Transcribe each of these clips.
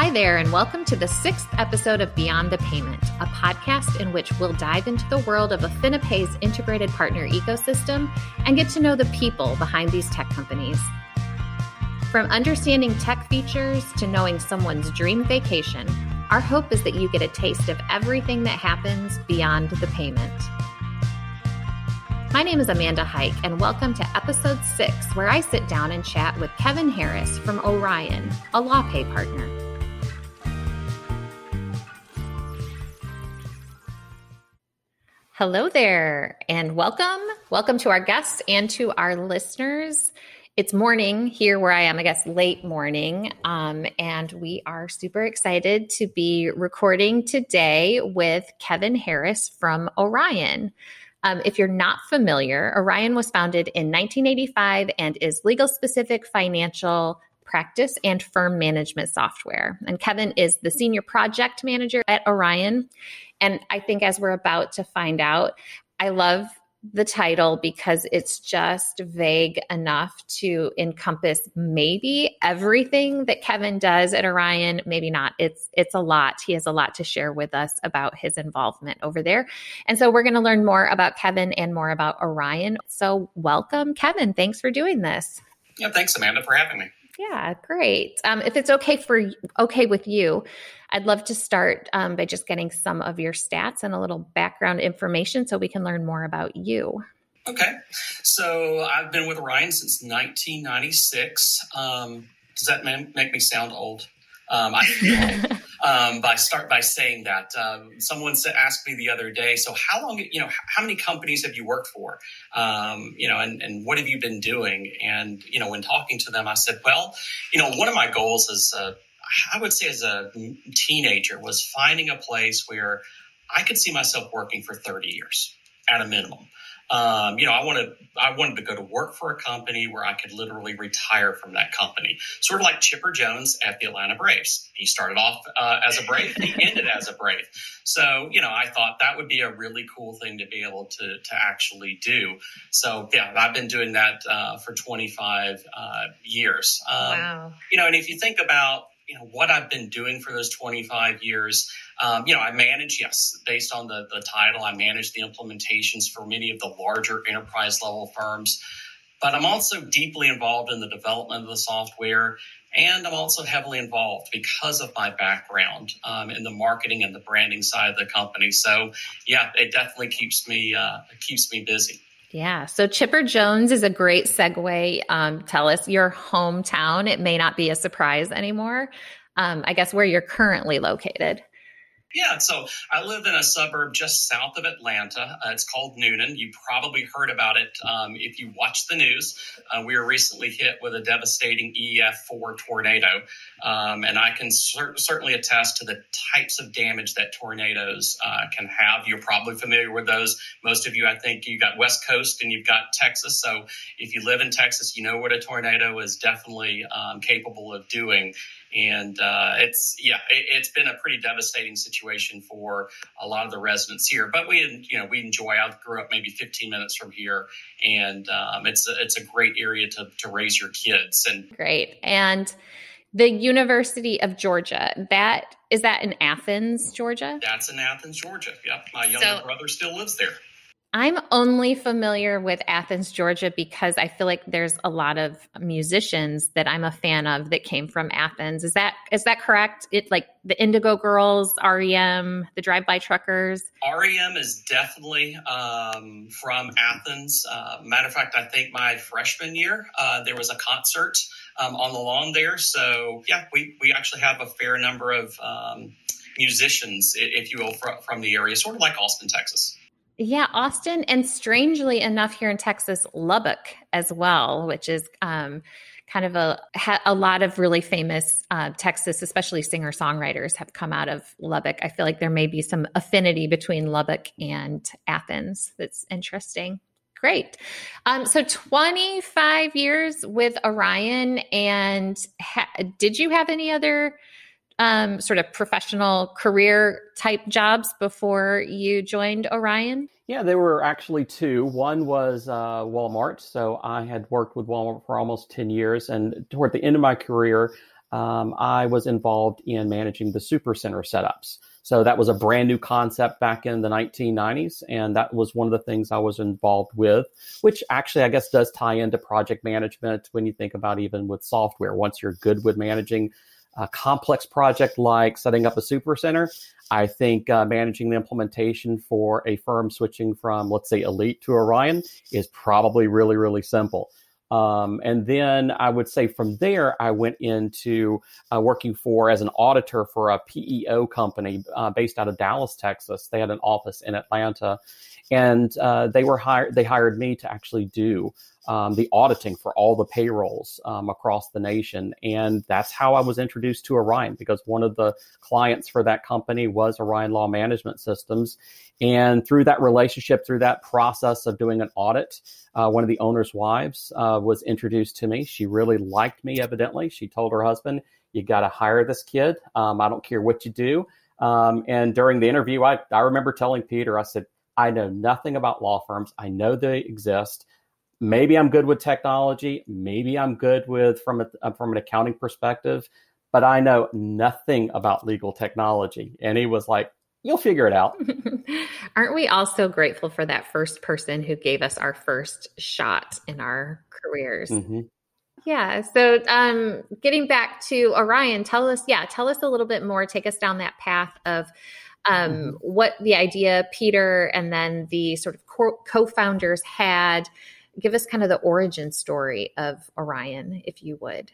Hi there, and welcome to the sixth episode of Beyond the Payment, a podcast in which we'll dive into the world of AffiniPay's integrated partner ecosystem and get to know the people behind these tech companies. From understanding tech features to knowing someone's dream vacation, our hope is that you get a taste of everything that happens beyond the payment. My name is Amanda Hike, and welcome to episode six, where I sit down and chat with Kevin Harris from Orion, a LawPay partner. Hello there, and welcome. Welcome to our guests and to our listeners. It's morning here where I am, I guess late morning. Um, and we are super excited to be recording today with Kevin Harris from Orion. Um, if you're not familiar, Orion was founded in 1985 and is legal specific financial practice and firm management software. And Kevin is the senior project manager at Orion. And I think as we're about to find out, I love the title because it's just vague enough to encompass maybe everything that Kevin does at Orion, maybe not. It's it's a lot. He has a lot to share with us about his involvement over there. And so we're going to learn more about Kevin and more about Orion. So welcome Kevin. Thanks for doing this. Yeah, thanks Amanda for having me. Yeah, great. Um, if it's okay for okay with you, I'd love to start um, by just getting some of your stats and a little background information so we can learn more about you. Okay. So I've been with Orion since 1996. Um, does that make me sound old? Um, I um, by start by saying that um, someone asked me the other day. So how long? You know, how many companies have you worked for? Um, you know, and, and what have you been doing? And you know, when talking to them, I said, well, you know, one of my goals is. Uh, I would say as a teenager was finding a place where I could see myself working for 30 years at a minimum. Um, you know, I wanted I wanted to go to work for a company where I could literally retire from that company, sort of like Chipper Jones at the Atlanta Braves. He started off uh, as a Brave, and he ended as a Brave. So, you know, I thought that would be a really cool thing to be able to to actually do. So, yeah, I've been doing that uh, for 25 uh, years. Um, wow. You know, and if you think about you know what I've been doing for those 25 years. Um, you know, I manage, yes, based on the the title, I manage the implementations for many of the larger enterprise level firms. But I'm also deeply involved in the development of the software, and I'm also heavily involved because of my background um, in the marketing and the branding side of the company. So, yeah, it definitely keeps me uh, keeps me busy. Yeah. So Chipper Jones is a great segue. Um, tell us your hometown. It may not be a surprise anymore. Um, I guess where you're currently located. Yeah, so I live in a suburb just south of Atlanta. Uh, it's called Newnan. You probably heard about it um, if you watch the news. Uh, we were recently hit with a devastating EF4 tornado, um, and I can cer- certainly attest to the types of damage that tornadoes uh, can have. You're probably familiar with those. Most of you, I think, you've got West Coast and you've got Texas. So if you live in Texas, you know what a tornado is definitely um, capable of doing and uh, it's yeah, it, has been a pretty devastating situation for a lot of the residents here. But we you know we enjoy. I grew up maybe 15 minutes from here, and um, it's a, it's a great area to to raise your kids. And great and. The University of Georgia. That is that in Athens, Georgia? That's in Athens, Georgia. Yep. My younger so, brother still lives there. I'm only familiar with Athens, Georgia, because I feel like there's a lot of musicians that I'm a fan of that came from Athens. Is that is that correct? It like the Indigo Girls, REM, the Drive By Truckers. REM is definitely um, from Athens. Uh, matter of fact, I think my freshman year uh, there was a concert um, on the lawn there. So yeah, we we actually have a fair number of um, musicians, if you will, from the area, sort of like Austin, Texas. Yeah, Austin, and strangely enough, here in Texas, Lubbock as well, which is um, kind of a a lot of really famous uh, Texas, especially singer songwriters, have come out of Lubbock. I feel like there may be some affinity between Lubbock and Athens. That's interesting. Great. Um, so 25 years with Orion, and ha- did you have any other? Um, sort of professional career type jobs before you joined Orion? Yeah, there were actually two. One was uh, Walmart. So I had worked with Walmart for almost 10 years. And toward the end of my career, um, I was involved in managing the supercenter setups. So that was a brand new concept back in the 1990s. And that was one of the things I was involved with, which actually, I guess, does tie into project management when you think about even with software. Once you're good with managing a complex project like setting up a super center, I think uh, managing the implementation for a firm switching from, let's say, Elite to Orion is probably really, really simple. Um, and then I would say from there, I went into uh, working for as an auditor for a PEO company uh, based out of Dallas, Texas. They had an office in Atlanta, and uh, they were hired. They hired me to actually do um, the auditing for all the payrolls um, across the nation. And that's how I was introduced to Orion because one of the clients for that company was Orion Law Management Systems. And through that relationship, through that process of doing an audit, uh, one of the owner's wives uh, was introduced to me. She really liked me, evidently. She told her husband, You got to hire this kid. Um, I don't care what you do. Um, and during the interview, I, I remember telling Peter, I said, I know nothing about law firms. I know they exist maybe I'm good with technology, maybe I'm good with from a, uh, from an accounting perspective, but I know nothing about legal technology. And he was like, "You'll figure it out." Aren't we all so grateful for that first person who gave us our first shot in our careers? Mm-hmm. Yeah. So, um, getting back to Orion, tell us, yeah, tell us a little bit more. Take us down that path of um, mm-hmm. what the idea Peter and then the sort of co founders had give us kind of the origin story of Orion, if you would.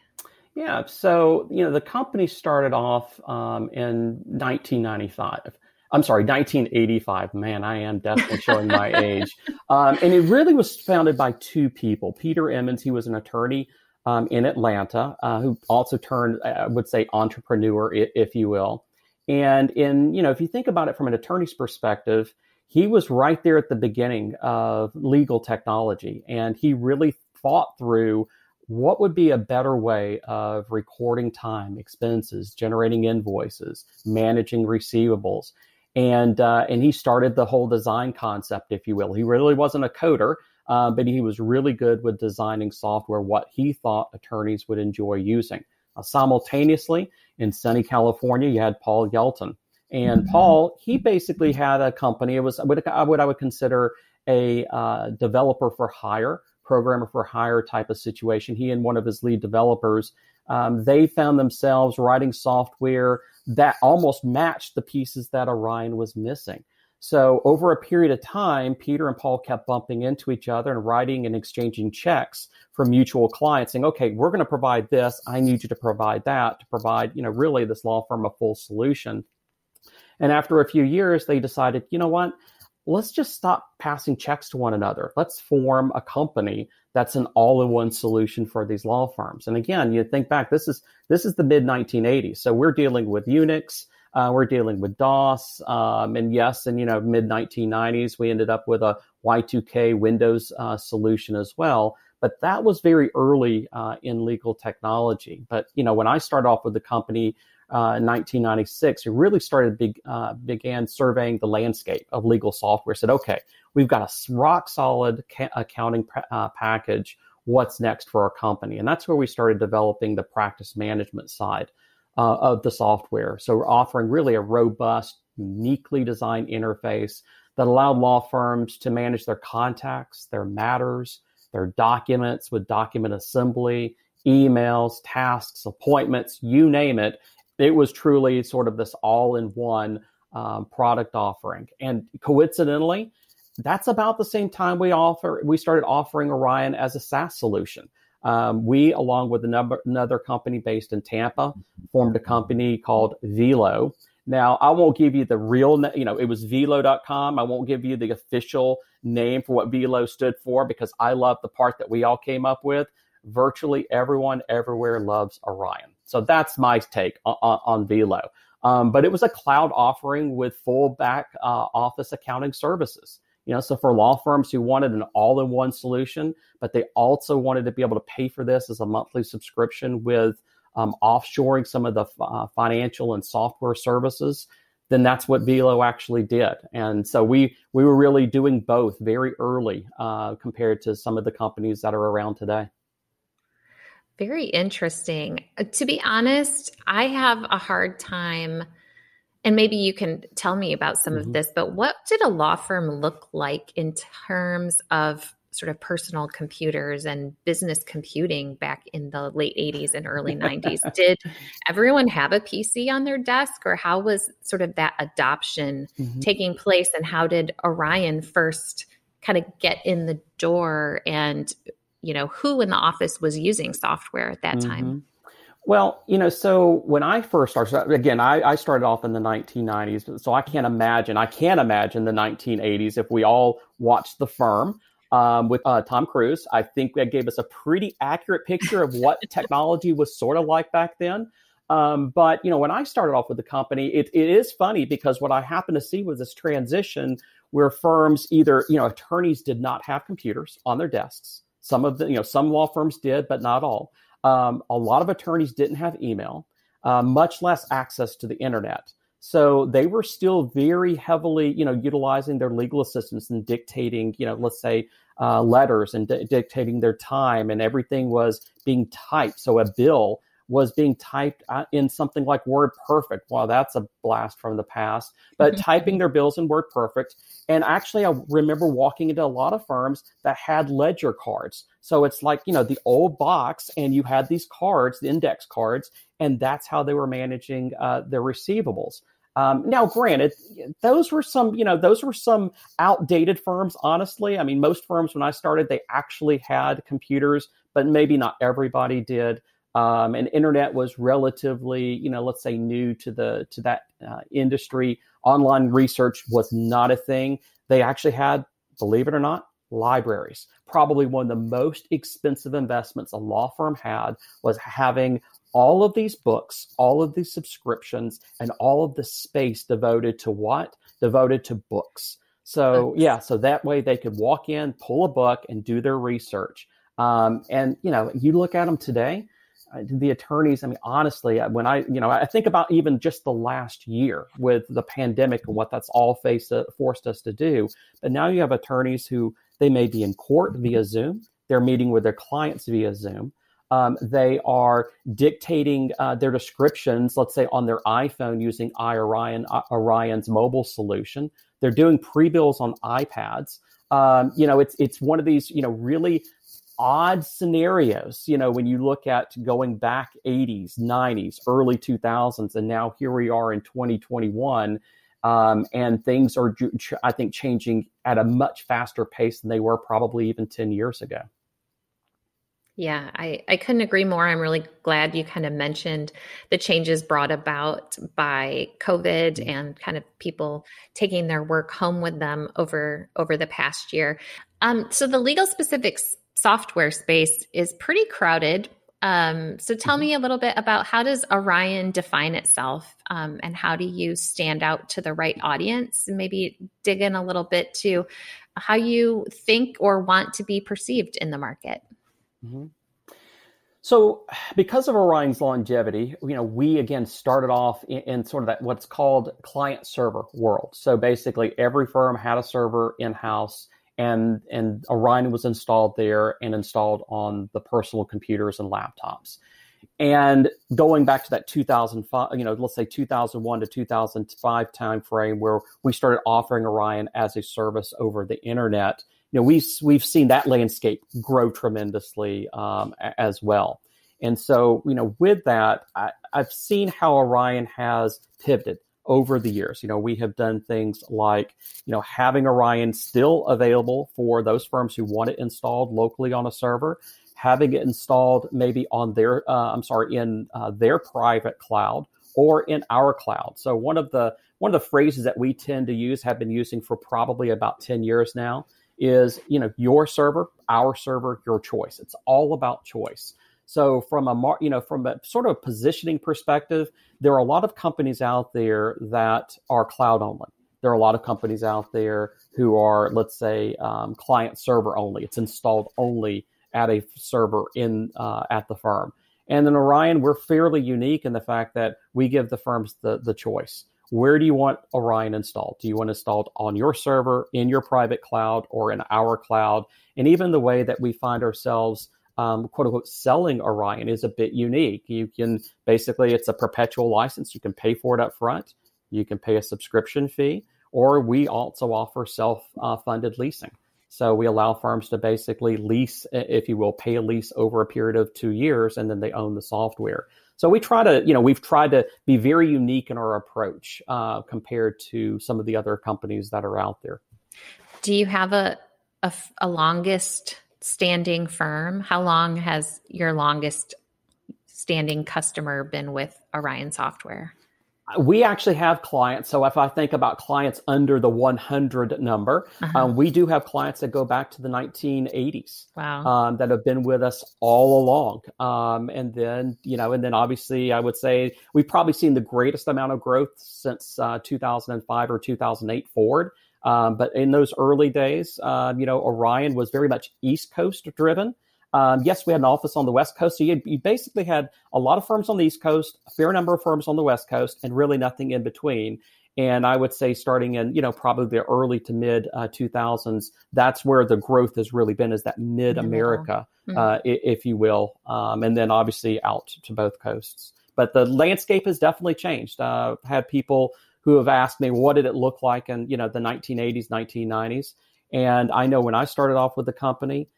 Yeah, so you know the company started off um, in 1995. I'm sorry, 1985. Man, I am definitely showing my age. Um, and it really was founded by two people. Peter Emmons, he was an attorney um, in Atlanta, uh, who also turned, I would say, entrepreneur, if you will. And in, you know, if you think about it from an attorney's perspective, he was right there at the beginning of legal technology and he really thought through what would be a better way of recording time expenses generating invoices managing receivables. And uh, and he started the whole design concept if you will. He really wasn't a coder uh, but he was really good with designing software what he thought attorneys would enjoy using. Uh, simultaneously in sunny california you had paul yelton and. Paul, he basically had a company. It was what I would, I would consider a uh, developer for hire, programmer for hire type of situation. He and one of his lead developers, um, they found themselves writing software that almost matched the pieces that Orion was missing. So over a period of time, Peter and Paul kept bumping into each other and writing and exchanging checks for mutual clients saying, okay, we're going to provide this. I need you to provide that to provide, you know, really this law firm a full solution. And after a few years, they decided, you know what? Let's just stop passing checks to one another. Let's form a company that's an all-in-one solution for these law firms. And again, you think back, this is this is the mid 1980s, so we're dealing with Unix, uh, we're dealing with DOS, um, and yes, and you know, mid 1990s, we ended up with a Y2K Windows uh, solution as well. But that was very early uh, in legal technology. But you know, when I started off with the company, uh, in 1996, we really started big, uh, began surveying the landscape of legal software. Said, okay, we've got a rock solid ca- accounting uh, package. What's next for our company? And that's where we started developing the practice management side uh, of the software. So we're offering really a robust, uniquely designed interface that allowed law firms to manage their contacts, their matters, their documents with document assembly, emails, tasks, appointments, you name it, it was truly sort of this all in one um, product offering. And coincidentally, that's about the same time we offer we started offering Orion as a SaaS solution. Um, we, along with another, another company based in Tampa, formed a company called Velo. Now, I won't give you the real, you know, it was velo.com. I won't give you the official name for what Velo stood for because I love the part that we all came up with. Virtually everyone everywhere loves Orion. So that's my take on, on Velo. Um, but it was a cloud offering with full back uh, office accounting services. You know, so for law firms who wanted an all-in-one solution, but they also wanted to be able to pay for this as a monthly subscription with um, offshoring some of the uh, financial and software services, then that's what Velo actually did. And so we we were really doing both very early uh, compared to some of the companies that are around today. Very interesting. Uh, to be honest, I have a hard time, and maybe you can tell me about some mm-hmm. of this, but what did a law firm look like in terms of sort of personal computers and business computing back in the late 80s and early 90s? Did everyone have a PC on their desk, or how was sort of that adoption mm-hmm. taking place, and how did Orion first kind of get in the door and you know who in the office was using software at that mm-hmm. time well, you know, so when I first started, again, I, I, started off in the 1990s, so I can't imagine, I can't imagine the 1980s if we all watched The Firm um, with uh, Tom Cruise. I think that gave us a pretty accurate picture of what technology was sort of like back then. Um, but you know, when I started off with the company, it, it is funny because what I happened to see was this transition where firms either, you know, attorneys did not have computers on their desks some of the, you know, some law firms did, but not all. Um, a lot of attorneys didn't have email, uh, much less access to the internet. So they were still very heavily, you know, utilizing their legal assistants and dictating, you know, let's say uh, letters and di- dictating their time, and everything was being typed. So a bill was being typed in something like Word Perfect. Wow, that's a blast from the past. But mm-hmm. typing their bills in Word Perfect. And actually, I remember walking into a lot of firms that had ledger cards. So it's like, you know, the old box, and you had these cards, the index cards, and that's how they were managing uh, their receivables. Um, now, granted, those were some, you know, those were some outdated firms. Honestly, I mean, most firms when I started, they actually had computers, but maybe not everybody did um, and internet was relatively, you know, let's say new to the to that uh, industry. Online research was not a thing. They actually had, believe it or not, libraries. Probably one of the most expensive investments a law firm had was having all of these books, all of these subscriptions, and all of the space devoted to what? Devoted to books. So yeah, so that way they could walk in, pull a book, and do their research. Um, and you know, you look at them today the attorneys i mean honestly when i you know i think about even just the last year with the pandemic and what that's all faced uh, forced us to do but now you have attorneys who they may be in court via zoom they're meeting with their clients via zoom um, they are dictating uh, their descriptions let's say on their iphone using iorion uh, orion's mobile solution. They're doing pre-bills on ipads. Um, you know it's it's one of these you know really odd scenarios, you know, when you look at going back 80s, 90s, early 2000s, and now here we are in 2021. Um, and things are, I think, changing at a much faster pace than they were probably even 10 years ago. Yeah, I, I couldn't agree more. I'm really glad you kind of mentioned the changes brought about by COVID mm-hmm. and kind of people taking their work home with them over over the past year. Um, so the legal specifics software space is pretty crowded. Um, so tell mm-hmm. me a little bit about how does Orion define itself um, and how do you stand out to the right audience? Maybe dig in a little bit to how you think or want to be perceived in the market. Mm-hmm. So, because of Orion's longevity, you know, we again started off in, in, sort of that what's called client server world. So basically, every firm had a server in house and and Orion was installed there and installed on the personal computers and laptops. And going back to that 2005, you know, let's say 2001 to 2005 timeframe where we started offering Orion as a service over the internet, you know, we we've seen that landscape grow tremendously um, as well. And so, you know, with that, I, I've seen how Orion has pivoted over the years. You know, we have done things like, you know, having Orion still available for those firms who want it installed locally on a server, having it installed maybe on their, uh, I'm sorry, in uh, their private cloud or in our cloud. So one of the one of the phrases that we tend to use, have been using for probably about 10 years now, is you know your server, our server, your choice. It's all about choice. So from a you know from a sort of positioning perspective, there are a lot of companies out there that are cloud only. There are a lot of companies out there who are, let's say, um, client server only. It's installed only at a server in uh, at the firm. And then Orion, we're fairly unique in the fact that we give the firms the the choice. Where do you want Orion installed? Do you want it installed on your server, in your private cloud, or in our cloud? And even the way that we find ourselves um, quote unquote selling Orion is a bit unique. You can basically it's a perpetual license. You can pay for it up front. You can pay a subscription fee, or we also offer self-funded uh, leasing. So we allow firms to basically lease, if you will, pay a lease over a period of two years, and then they own the software. So we try to, you know, we've tried to be very unique in our approach uh, compared to some of the other companies that are out there. Do you have a, a, a longest standing firm? How long has your longest standing customer been with Orion Software? we actually have clients. So if I think about clients under the 100 number, uh-huh. um, we do have clients that go back to the 1980s. Wow. Um, that have been with us all along. Um, and then, you know, and then obviously I would say we've probably seen the greatest amount of growth since uh, 2005 or 2008 forward. Um, but in those early days, uh, you know, Orion was very much East Coast driven. Um, yes, we had an office on the West Coast. So you, you, basically had a lot of firms on the East Coast, a fair number of firms on the West Coast, and really nothing in between. And I would say starting in, you know, probably the early to mid uh, 2000s, that's where the growth has really been is that mid America, mm-hmm. uh, if you will. Um, and then obviously out to both coasts. But the landscape has definitely changed. Uh, had people who have asked me, what did it look like in, you know, the 1980s, 1990s? And I know when I started off with the company,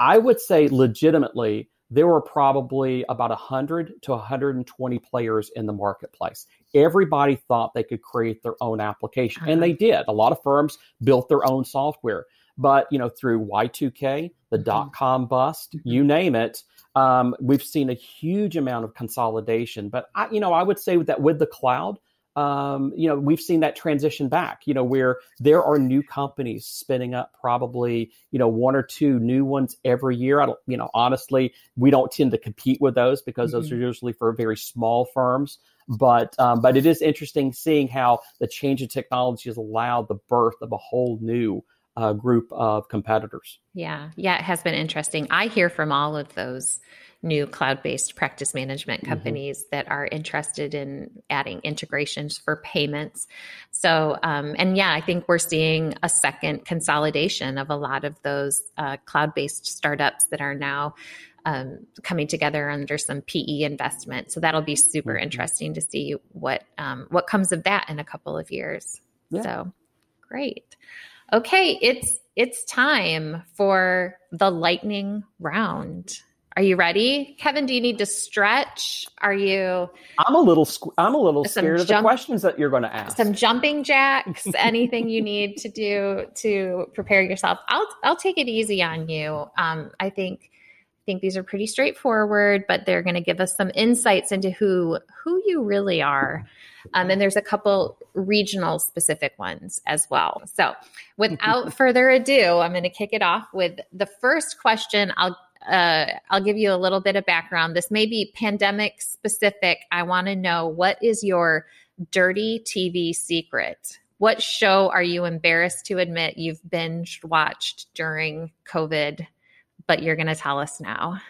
I would say legitimately there were probably about 100 to 120 players in the marketplace. Everybody thought they could create their own application, and they did. A lot of firms built their own software. But you know, through Y2K, the mm-hmm. dot com bust, mm-hmm. you name it, um, we've seen a huge amount of consolidation. But I, you know, I would say that with the cloud, um, you know, we've seen that transition back, you know, where there are new companies spinning up probably, you know, one or two new ones every year. I don't, you know, honestly, we don't tend to compete with those because mm-hmm. those are usually for very small firms. But, um, but it is interesting seeing how the change in technology has allowed the birth of a whole new uh, group of competitors. Yeah. Yeah. It has been interesting. I hear from all of those new cloud based practice management mm-hmm. companies mm-hmm. that are interested in adding integrations for payments. So, um, and yeah, I think we're seeing a second consolidation of a lot of those uh, cloud based startups that are now. Um, coming together under some PE investment, so that'll be super mm-hmm. interesting to see what um, what comes of that in a couple of years. Yeah. So, great. Okay, it's it's time for the lightning round. Are you ready, Kevin? Do you need to stretch? Are you? I'm a little. I'm a little scared jump, of the questions that you're going to ask. Some jumping jacks. anything you need to do to prepare yourself? I'll. I'll take it easy on you. Um, I think. Think these are pretty straightforward, but they're going to give us some insights into who who you really are. Um, and there's a couple regional specific ones as well. So, without further ado, I'm going to kick it off with the first question. I'll uh, I'll give you a little bit of background. This may be pandemic specific. I want to know what is your dirty TV secret? What show are you embarrassed to admit you've binge watched during COVID, but you're going to tell us now?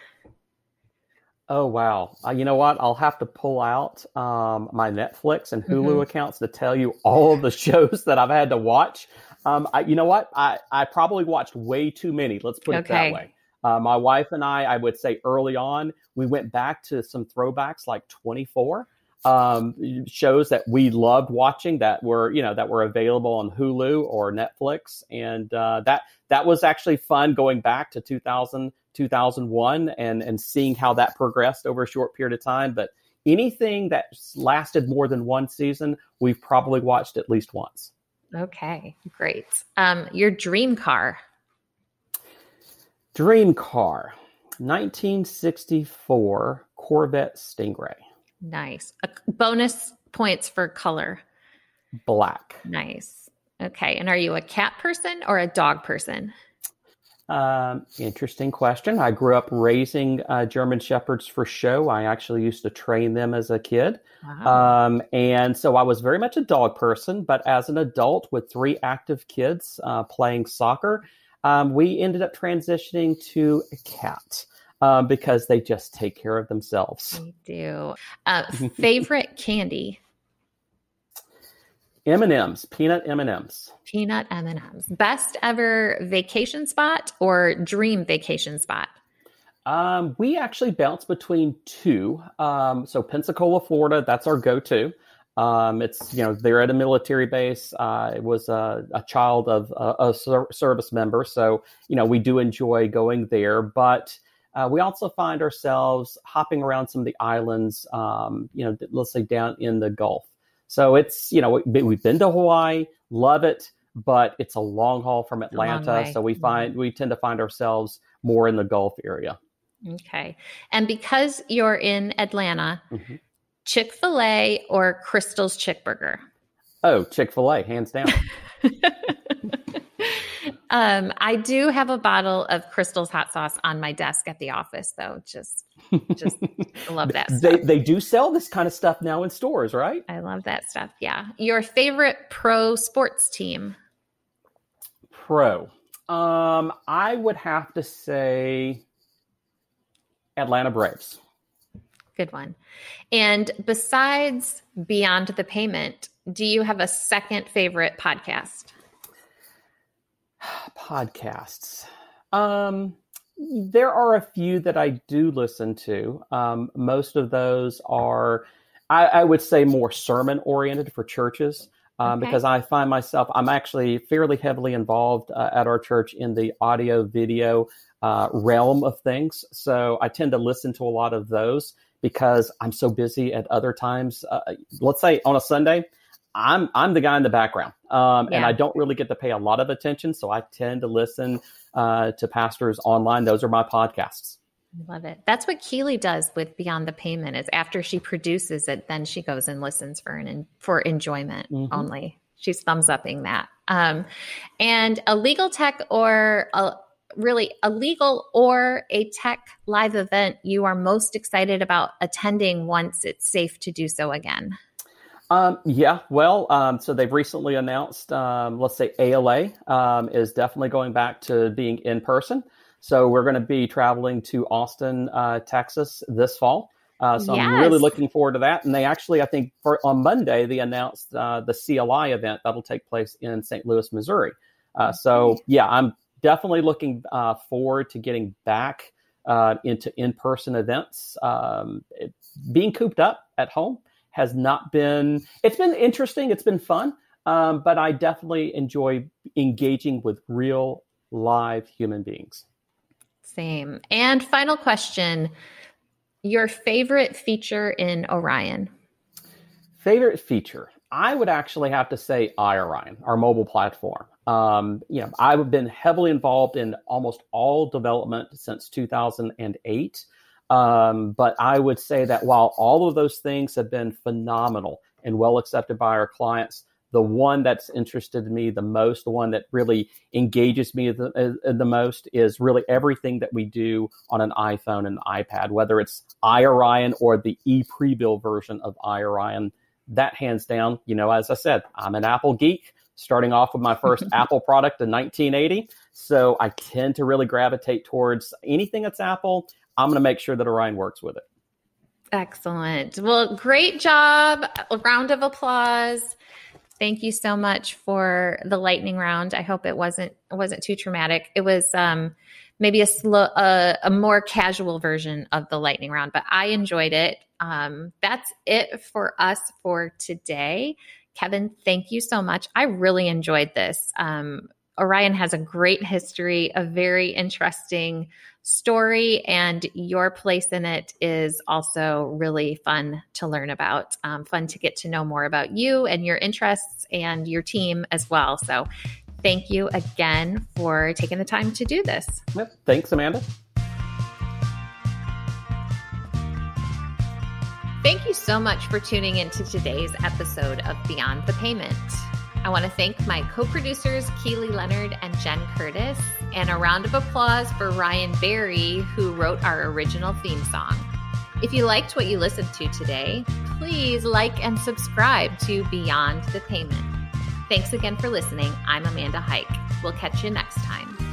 Oh wow! Uh, you know what? I'll have to pull out um, my Netflix and Hulu mm-hmm. accounts to tell you all of the shows that I've had to watch. Um, I, you know what? I, I probably watched way too many. Let's put okay. it that way. Uh, my wife and I, I would say early on, we went back to some throwbacks like 24 um, shows that we loved watching that were you know that were available on Hulu or Netflix, and uh, that that was actually fun going back to 2000 2001 and and seeing how that progressed over a short period of time. But anything that lasted more than one season, we've probably watched at least once. Okay, great. Um, your dream car. Dream car, 1964 Corvette Stingray. Nice. A bonus points for color. Black. Nice. Okay. And are you a cat person or a dog person? Um, interesting question. I grew up raising uh, German Shepherds for show. I actually used to train them as a kid. Wow. Um, and so I was very much a dog person, but as an adult with three active kids uh, playing soccer, um, we ended up transitioning to a cat. Um, because they just take care of themselves. They do. Uh, favorite candy? M and M's, peanut M and M's. Peanut M and M's. Best ever vacation spot or dream vacation spot? Um, we actually bounce between two. Um, so Pensacola, Florida, that's our go-to. Um, it's you know they're at a military base. Uh, it was a, a child of a, a ser- service member, so you know we do enjoy going there. But uh, we also find ourselves hopping around some of the islands. Um, you know, let's say down in the Gulf. So it's you know we, we've been to Hawaii, love it, but it's a long haul from Atlanta. So we find we tend to find ourselves more in the Gulf area. Okay, and because you're in Atlanta. Mm-hmm Chick fil A or Crystal's Chick Burger? Oh, Chick fil A, hands down. um, I do have a bottle of Crystal's hot sauce on my desk at the office, though. Just, just love that. They they do sell this kind of stuff now in stores, right? I love that stuff. Yeah. Your favorite pro sports team? Pro. Um, I would have to say Atlanta Braves. Good one. And besides Beyond the Payment, do you have a second favorite podcast? Podcasts. Um, there are a few that I do listen to. Um, most of those are, I, I would say, more sermon oriented for churches. Um, okay. Because I find myself, I'm actually fairly heavily involved uh, at our church in the audio video uh, realm of things. So I tend to listen to a lot of those because I'm so busy at other times. Uh, let's say on a Sunday, I'm I'm the guy in the background, um, yeah. and I don't really get to pay a lot of attention. So I tend to listen uh, to pastors online. Those are my podcasts. Love it. That's what Keely does with Beyond the Payment. Is after she produces it, then she goes and listens for an for enjoyment mm-hmm. only. She's thumbs upping that. Um, and a legal tech or a really a legal or a tech live event you are most excited about attending once it's safe to do so again? Um, yeah, well, um, so they've recently announced, um, let's say ALA um, is definitely going back to being in person. So we're going to be traveling to Austin, uh, Texas this fall. Uh, so yes. I'm really looking forward to that. And they actually, I think, for, on Monday they announced uh, the CLI event that'll take place in St. Louis, Missouri. Uh, so yeah, I'm definitely looking uh, forward to getting back uh, into in-person events. Um, it, being cooped up at home has not been. It's been interesting. It's been fun, um, but I definitely enjoy engaging with real live human beings. Same. And final question: Your favorite feature in Orion? Favorite feature? I would actually have to say iOrion, our mobile platform. Um, you know, I've been heavily involved in almost all development since 2008. Um, but I would say that while all of those things have been phenomenal and well accepted by our clients, the one that's interested me the most, the one that really engages me the, uh, the most, is really everything that we do on an iPhone and iPad, whether it's iOrion or the e pre-bill version of iOrion. That hands down, you know, as I said, I'm an Apple geek starting off with my first Apple product in 1980. So I tend to really gravitate towards anything that's Apple. I'm going to make sure that Orion works with it. Excellent. Well, great job. A round of applause. Thank you so much for the lightning round. I hope it wasn't wasn't too traumatic. It was um, maybe a slow, a more casual version of the lightning round, but I enjoyed it. Um, that's it for us for today. Kevin, thank you so much. I really enjoyed this. Um, Orion has a great history, a very interesting story, and your place in it is also really fun to learn about. Um, fun to get to know more about you and your interests and your team as well. So, thank you again for taking the time to do this. Yep. Thanks, Amanda. Thank you so much for tuning into today's episode of Beyond the Payment. I want to thank my co producers, Keely Leonard and Jen Curtis, and a round of applause for Ryan Barry, who wrote our original theme song. If you liked what you listened to today, please like and subscribe to Beyond the Payment. Thanks again for listening. I'm Amanda Hike. We'll catch you next time.